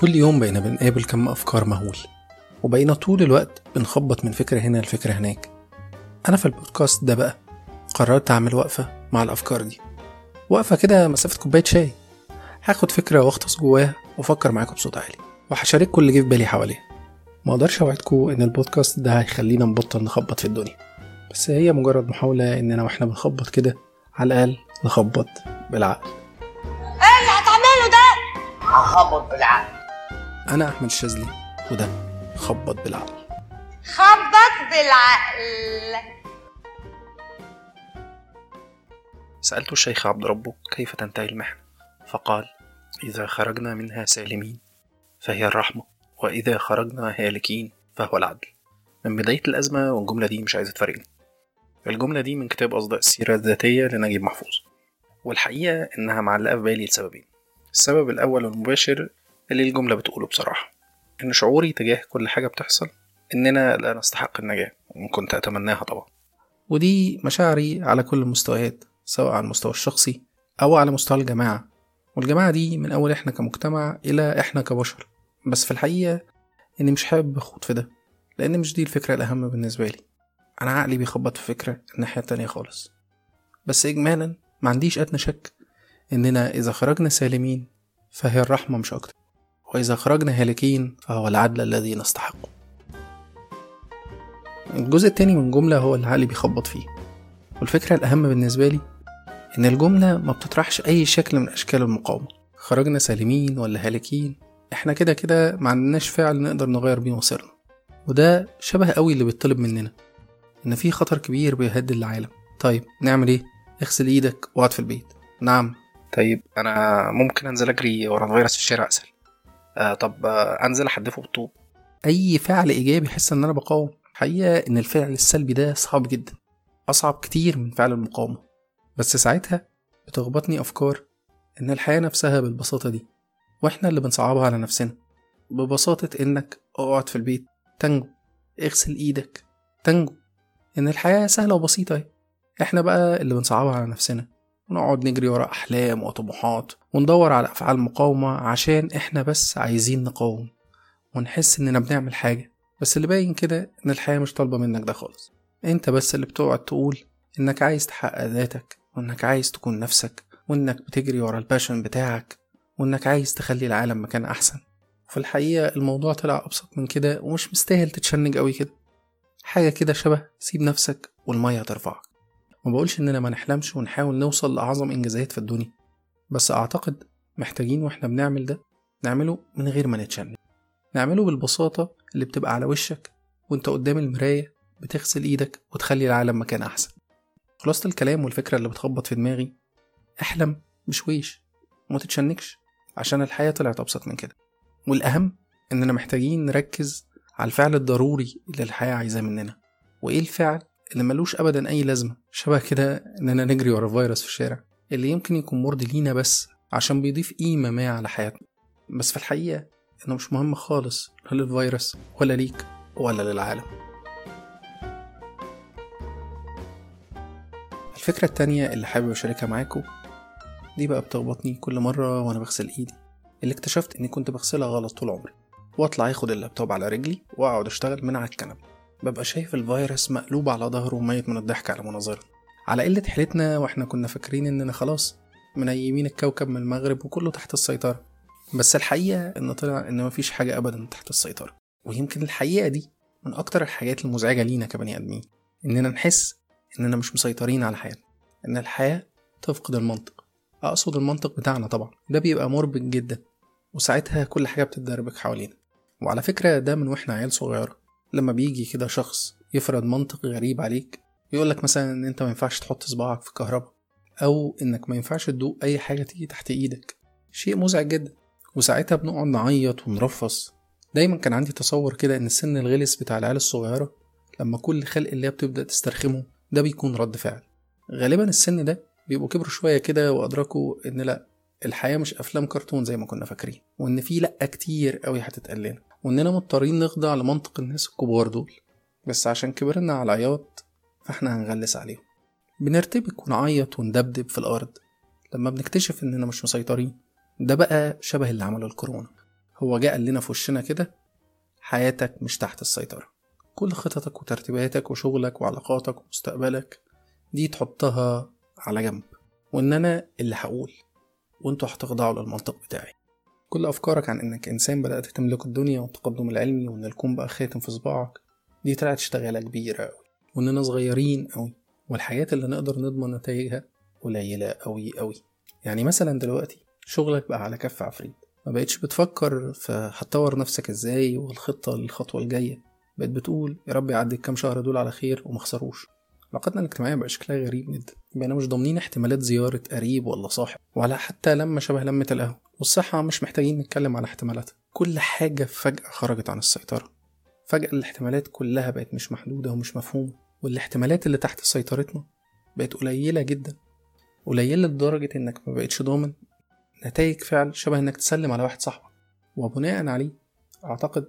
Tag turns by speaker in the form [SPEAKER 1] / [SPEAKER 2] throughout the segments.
[SPEAKER 1] كل يوم بقينا بنقابل كم أفكار مهول وبقينا طول الوقت بنخبط من فكرة هنا لفكرة هناك. أنا في البودكاست ده بقى قررت أعمل وقفة مع الأفكار دي. وقفة كده مسافة كوباية شاي. هاخد فكرة وأغطس جواها وأفكر معاكم بصوت عالي وهشارككم اللي جه في بالي حواليها. ما أقدرش أوعدكم إن البودكاست ده هيخلينا نبطل نخبط في الدنيا. بس هي مجرد محاولة اننا وإحنا بنخبط كده على الأقل نخبط بالعقل.
[SPEAKER 2] إيه اللي هتعمله ده؟
[SPEAKER 3] هخبط بالعقل.
[SPEAKER 1] أنا أحمد الشاذلي وده خبط بالعقل.
[SPEAKER 2] خبط بالعقل.
[SPEAKER 1] سألت الشيخ عبد ربه كيف تنتهي المحنة فقال إذا خرجنا منها سالمين فهي الرحمة وإذا خرجنا هالكين فهو العدل. من بداية الأزمة والجملة دي مش عايزة تفارقني. الجملة دي من كتاب أصداء السيرة الذاتية لنجيب محفوظ والحقيقة إنها معلقة في بالي لسببين. السبب الأول المباشر اللي الجملة بتقوله بصراحة إن شعوري تجاه كل حاجة بتحصل إننا لا نستحق النجاة وإن كنت أتمناها طبعا. ودي مشاعري على كل المستويات سواء على المستوى الشخصي أو على مستوى الجماعة. والجماعة دي من أول إحنا كمجتمع إلى إحنا كبشر. بس في الحقيقة إني مش حابب أخوض في ده لأن مش دي الفكرة الأهم بالنسبة لي. أنا عقلي بيخبط في فكرة الناحية التانية خالص. بس إجمالا ما عنديش أدنى شك إننا إذا خرجنا سالمين فهي الرحمة مش أكتر. وإذا خرجنا هالكين فهو العدل الذي نستحقه. الجزء التاني من الجملة هو اللي عقلي بيخبط فيه. والفكرة الأهم بالنسبة لي إن الجملة ما بتطرحش أي شكل من أشكال المقاومة. خرجنا سالمين ولا هالكين؟ إحنا كده كده ما عندناش فعل نقدر نغير بيه مصيرنا. وده شبه قوي اللي بيطلب مننا. إن في خطر كبير بيهدد العالم. طيب نعمل إيه؟ اغسل إيدك واقعد في البيت. نعم. طيب أنا ممكن أنزل أجري ورا الفيروس في الشارع أسهل آه طب آه أنزل أحدفه بالطوب أي فعل إيجابي يحس إن أنا بقاوم. حقيقة إن الفعل السلبي ده صعب جدا. أصعب كتير من فعل المقاومة. بس ساعتها بتخبطني أفكار إن الحياة نفسها بالبساطة دي وإحنا اللي بنصعبها على نفسنا. ببساطة إنك أقعد في البيت. تنجو. اغسل إيدك. تنجو. إن الحياة سهلة وبسيطة أهي. إحنا بقى اللي بنصعبها على نفسنا. ونقعد نجري ورا أحلام وطموحات وندور على أفعال مقاومة عشان إحنا بس عايزين نقاوم ونحس إننا بنعمل حاجة بس اللي باين كده إن الحياة مش طالبة منك ده خالص. أنت بس اللي بتقعد تقول إنك عايز تحقق ذاتك وإنك عايز تكون نفسك وإنك بتجري ورا ال passion بتاعك وإنك عايز تخلي العالم مكان أحسن. في الحقيقة الموضوع طلع أبسط من كده ومش مستاهل تتشنج أوي كده. حاجة كده شبه سيب نفسك والمية ترفعك. ما بقولش إننا ما نحلمش ونحاول نوصل لأعظم إنجازات في الدنيا. بس أعتقد محتاجين وإحنا بنعمل ده نعمله من غير ما نتشنج. نعمله بالبساطة اللي بتبقى على وشك وأنت قدام المراية بتغسل إيدك وتخلي العالم مكان أحسن. خلاصة الكلام والفكرة اللي بتخبط في دماغي احلم بشويش وما تتشنكش عشان الحياة طلعت أبسط من كده. والأهم إننا محتاجين نركز على الفعل الضروري اللي الحياة عايزاه مننا. وإيه الفعل؟ اللي ملوش أبدا أي لازمة شبه كده إننا نجري ورا فيروس في الشارع اللي يمكن يكون مرضي لينا بس عشان بيضيف قيمة ما على حياتنا. بس في الحقيقة إنه مش مهم خالص لا للفيروس ولا ليك ولا للعالم. الفكرة التانية اللي حابب أشاركها معاكم دي بقى بتخبطني كل مرة وأنا بغسل إيدي. اللي اكتشفت إني كنت بغسلها غلط طول عمري وأطلع آخد اللابتوب على رجلي وأقعد أشتغل من على الكنبة. ببقى شايف الفيروس مقلوب على ظهره وميت من الضحك على مناظرنا على قلة حيلتنا وإحنا كنا فاكرين إننا خلاص منيمين الكوكب من المغرب وكله تحت السيطرة. بس الحقيقة إن طلع إن مفيش حاجة أبدا تحت السيطرة. ويمكن الحقيقة دي من أكتر الحاجات المزعجة لينا كبني آدمين. إننا نحس إننا مش مسيطرين على حياتنا. إن الحياة تفقد المنطق. أقصد المنطق بتاعنا طبعا. ده بيبقى مربك جدا. وساعتها كل حاجة بتتدربك حوالينا. وعلى فكرة ده من وإحنا عيال صغيرة. لما بيجي كده شخص يفرض منطق غريب عليك يقولك مثلا إن أنت ما ينفعش تحط صباعك في الكهرباء أو إنك ما ينفعش تدوق أي حاجة تيجي تحت إيدك. شيء مزعج جدا. وساعتها بنقعد نعيط ونرفص. دايما كان عندي تصور كده إن السن الغلس بتاع العيال الصغيرة لما كل خلق الله بتبدأ تسترخمه ده بيكون رد فعل. غالبا السن ده بيبقوا كبروا شوية كده وأدركوا إن لأ الحياة مش أفلام كرتون زي ما كنا فاكرين وإن في لأ كتير قوي هتتقال لنا. وإننا مضطرين نخضع لمنطق الناس الكبار دول. بس عشان كبرنا على العياط فإحنا هنغلس عليهم. بنرتبك ونعيط وندبدب في الأرض. لما بنكتشف إننا مش مسيطرين ده بقى شبه اللي عمله الكورونا. هو جه لنا في وشنا كده حياتك مش تحت السيطرة. كل خططك وترتيباتك وشغلك وعلاقاتك ومستقبلك دي تحطها على جنب. وإن أنا اللي هقول وأنتوا هتخضعوا للمنطق بتاعي. كل أفكارك عن إنك إنسان بدأت تملك الدنيا والتقدم العلمي وإن الكون بقى خاتم في صباعك دي طلعت اشتغالة كبيرة أوي. وإننا صغيرين أوي والحاجات اللي نقدر نضمن نتائجها قليلة أوي أوي. يعني مثلا دلوقتي شغلك بقى على كف عفريت. ما بقتش بتفكر في هتطور نفسك إزاي والخطة للخطوة الجاية. بقيت بتقول يا رب يعدي الكام شهر دول على خير ومخسروش علاقتنا الاجتماعية بقى شكلها غريب جدا. بقينا مش ضامنين احتمالات زيارة قريب ولا صاحب ولا حتى لما شبه لمة القهوة. والصحة مش محتاجين نتكلم على احتمالاتها كل حاجة فجأة خرجت عن السيطرة. فجأة الاحتمالات كلها بقت مش محدودة ومش مفهومة والاحتمالات اللي تحت سيطرتنا بقت قليلة جدا. قليلة لدرجة إنك ما بقتش ضامن نتائج فعل شبه إنك تسلم على واحد صاحبك. وبناء عليه أعتقد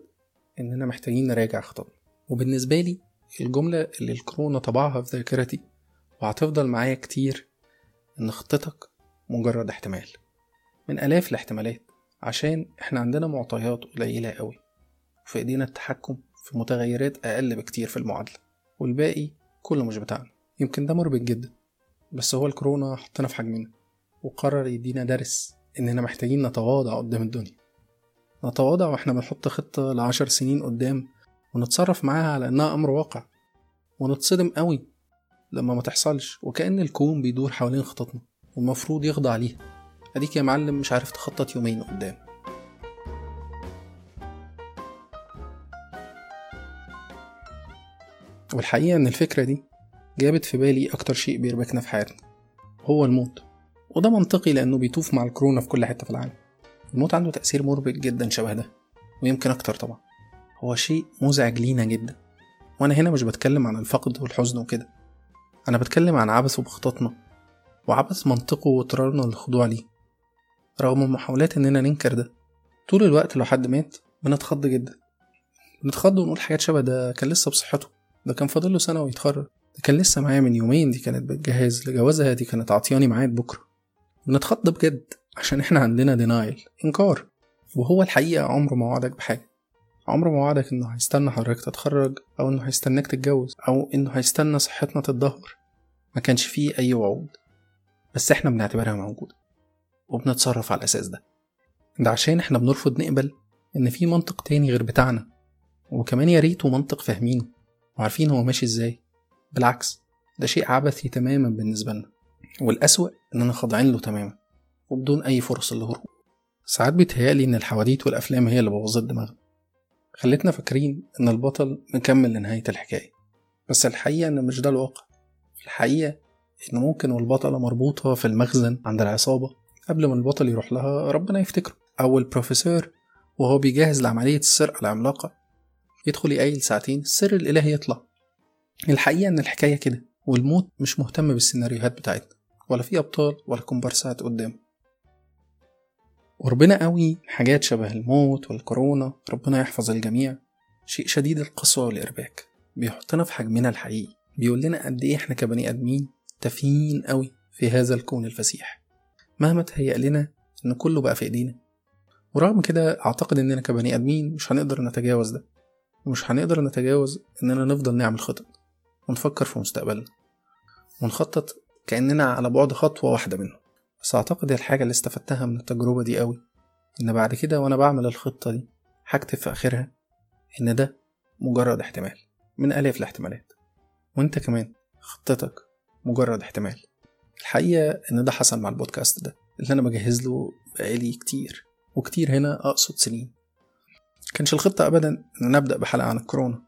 [SPEAKER 1] إننا محتاجين نراجع خططنا. وبالنسبة لي الجملة اللي الكورونا طبعها في ذاكرتي وهتفضل معايا كتير إن خطتك مجرد احتمال. من آلاف الاحتمالات عشان إحنا عندنا معطيات قليلة أوي وفي إيدينا التحكم في متغيرات أقل بكتير في المعادلة والباقي كله مش بتاعنا. يمكن ده مربك جدا بس هو الكورونا حطنا في حجمنا وقرر يدينا درس إننا محتاجين نتواضع قدام الدنيا. نتواضع وإحنا بنحط خطة لعشر سنين قدام ونتصرف معاها على إنها أمر واقع ونتصدم قوي لما ما تحصلش وكأن الكون بيدور حوالين خططنا والمفروض يخضع ليها. أديك يا معلم مش عارف تخطط يومين قدام. والحقيقة إن الفكرة دي جابت في بالي أكتر شيء بيربكنا في حياتنا هو الموت. وده منطقي لأنه بيطوف مع الكورونا في كل حتة في العالم. الموت عنده تأثير مربك جدا شبه ده ويمكن أكتر طبعا. هو شيء مزعج لينا جدا. وأنا هنا مش بتكلم عن الفقد والحزن وكده. أنا بتكلم عن عبثه بخططنا وعبث منطقه واضطرارنا للخضوع ليه. رغم محاولات إننا ننكر ده. طول الوقت لو حد مات بنتخض جدا. بنتخض ونقول حاجات شبه ده كان لسه بصحته. ده كان فاضله سنة ويتخرج. ده كان لسه معايا من يومين دي كانت بتجهز لجوازها دي كانت عطياني ميعاد بكرة. بنتخض بجد عشان إحنا عندنا دينايل إنكار. وهو الحقيقة عمره ما وعدك بحاجة. عمره ما وعدك إنه هيستنى حضرتك تتخرج أو إنه هيستناك تتجوز أو إنه هيستنى صحتنا تتدهور. ما كانش فيه أي وعود. بس إحنا بنعتبرها موجودة. وبنتصرف على الأساس ده. ده عشان إحنا بنرفض نقبل إن في منطق تاني غير بتاعنا. وكمان يا ريته منطق فاهمينه وعارفين هو ماشي إزاي. بالعكس ده شيء عبثي تماما بالنسبة لنا. والأسوأ إننا خاضعين له تماما وبدون أي فرص للهروب. ساعات بيتهيألي إن الحواديت والأفلام هي اللي بوظت دماغنا. خلتنا فاكرين إن البطل مكمل لنهاية الحكاية. بس الحقيقة إن مش ده الواقع. الحقيقة إن ممكن والبطلة مربوطة في المخزن عند العصابة قبل ما البطل يروح لها ربنا يفتكره. أو البروفيسور وهو بيجهز لعملية السرقة العملاقة يدخل يقايل ساعتين السر الإلهي يطلع. الحقيقة إن الحكاية كده والموت مش مهتم بالسيناريوهات بتاعتنا. ولا في أبطال ولا كومبارسات قدام وربنا قوي حاجات شبه الموت والكورونا. ربنا يحفظ الجميع. شيء شديد القسوة والإرباك. بيحطنا في حجمنا الحقيقي. بيقول لنا قد إيه إحنا كبني آدمين تافهين قوي في هذا الكون الفسيح. مهما تهيأ لنا إن كله بقى في إيدينا. ورغم كده أعتقد إننا كبني آدمين مش هنقدر نتجاوز ده. ومش هنقدر نتجاوز إننا نفضل نعمل خطط ونفكر في مستقبلنا ونخطط كأننا على بعد خطوة واحدة منه. بس أعتقد الحاجة اللي استفدتها من التجربة دي قوي إن بعد كده وأنا بعمل الخطة دي هكتب في آخرها إن ده مجرد احتمال من آلاف الاحتمالات وإنت كمان خطتك مجرد احتمال. الحقيقة إن ده حصل مع البودكاست ده اللي أنا بجهز له بقالي كتير وكتير هنا أقصد سنين. كانش الخطة أبدا إن نبدأ بحلقة عن الكورونا.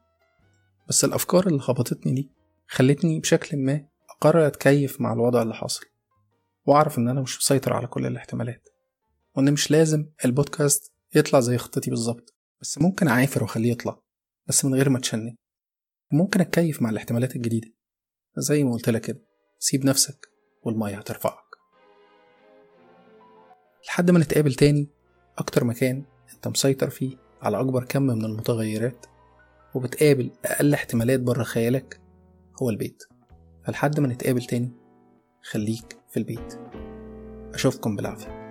[SPEAKER 1] بس الأفكار اللي خبطتني دي خلتني بشكل ما أقرر أتكيف مع الوضع اللي حاصل وأعرف إن أنا مش مسيطر على كل الاحتمالات وإن مش لازم البودكاست يطلع زي خطتي بالظبط. بس ممكن أعافر وأخليه يطلع بس من غير ما تشنج وممكن أتكيف مع الاحتمالات الجديدة. زي ما قلت لك كده سيب نفسك. والمية هترفعك. لحد ما نتقابل تاني أكتر مكان أنت مسيطر فيه على أكبر كم من المتغيرات وبتقابل أقل احتمالات بره خيالك هو البيت. فلحد ما نتقابل تاني خليك في البيت. أشوفكم بالعافية.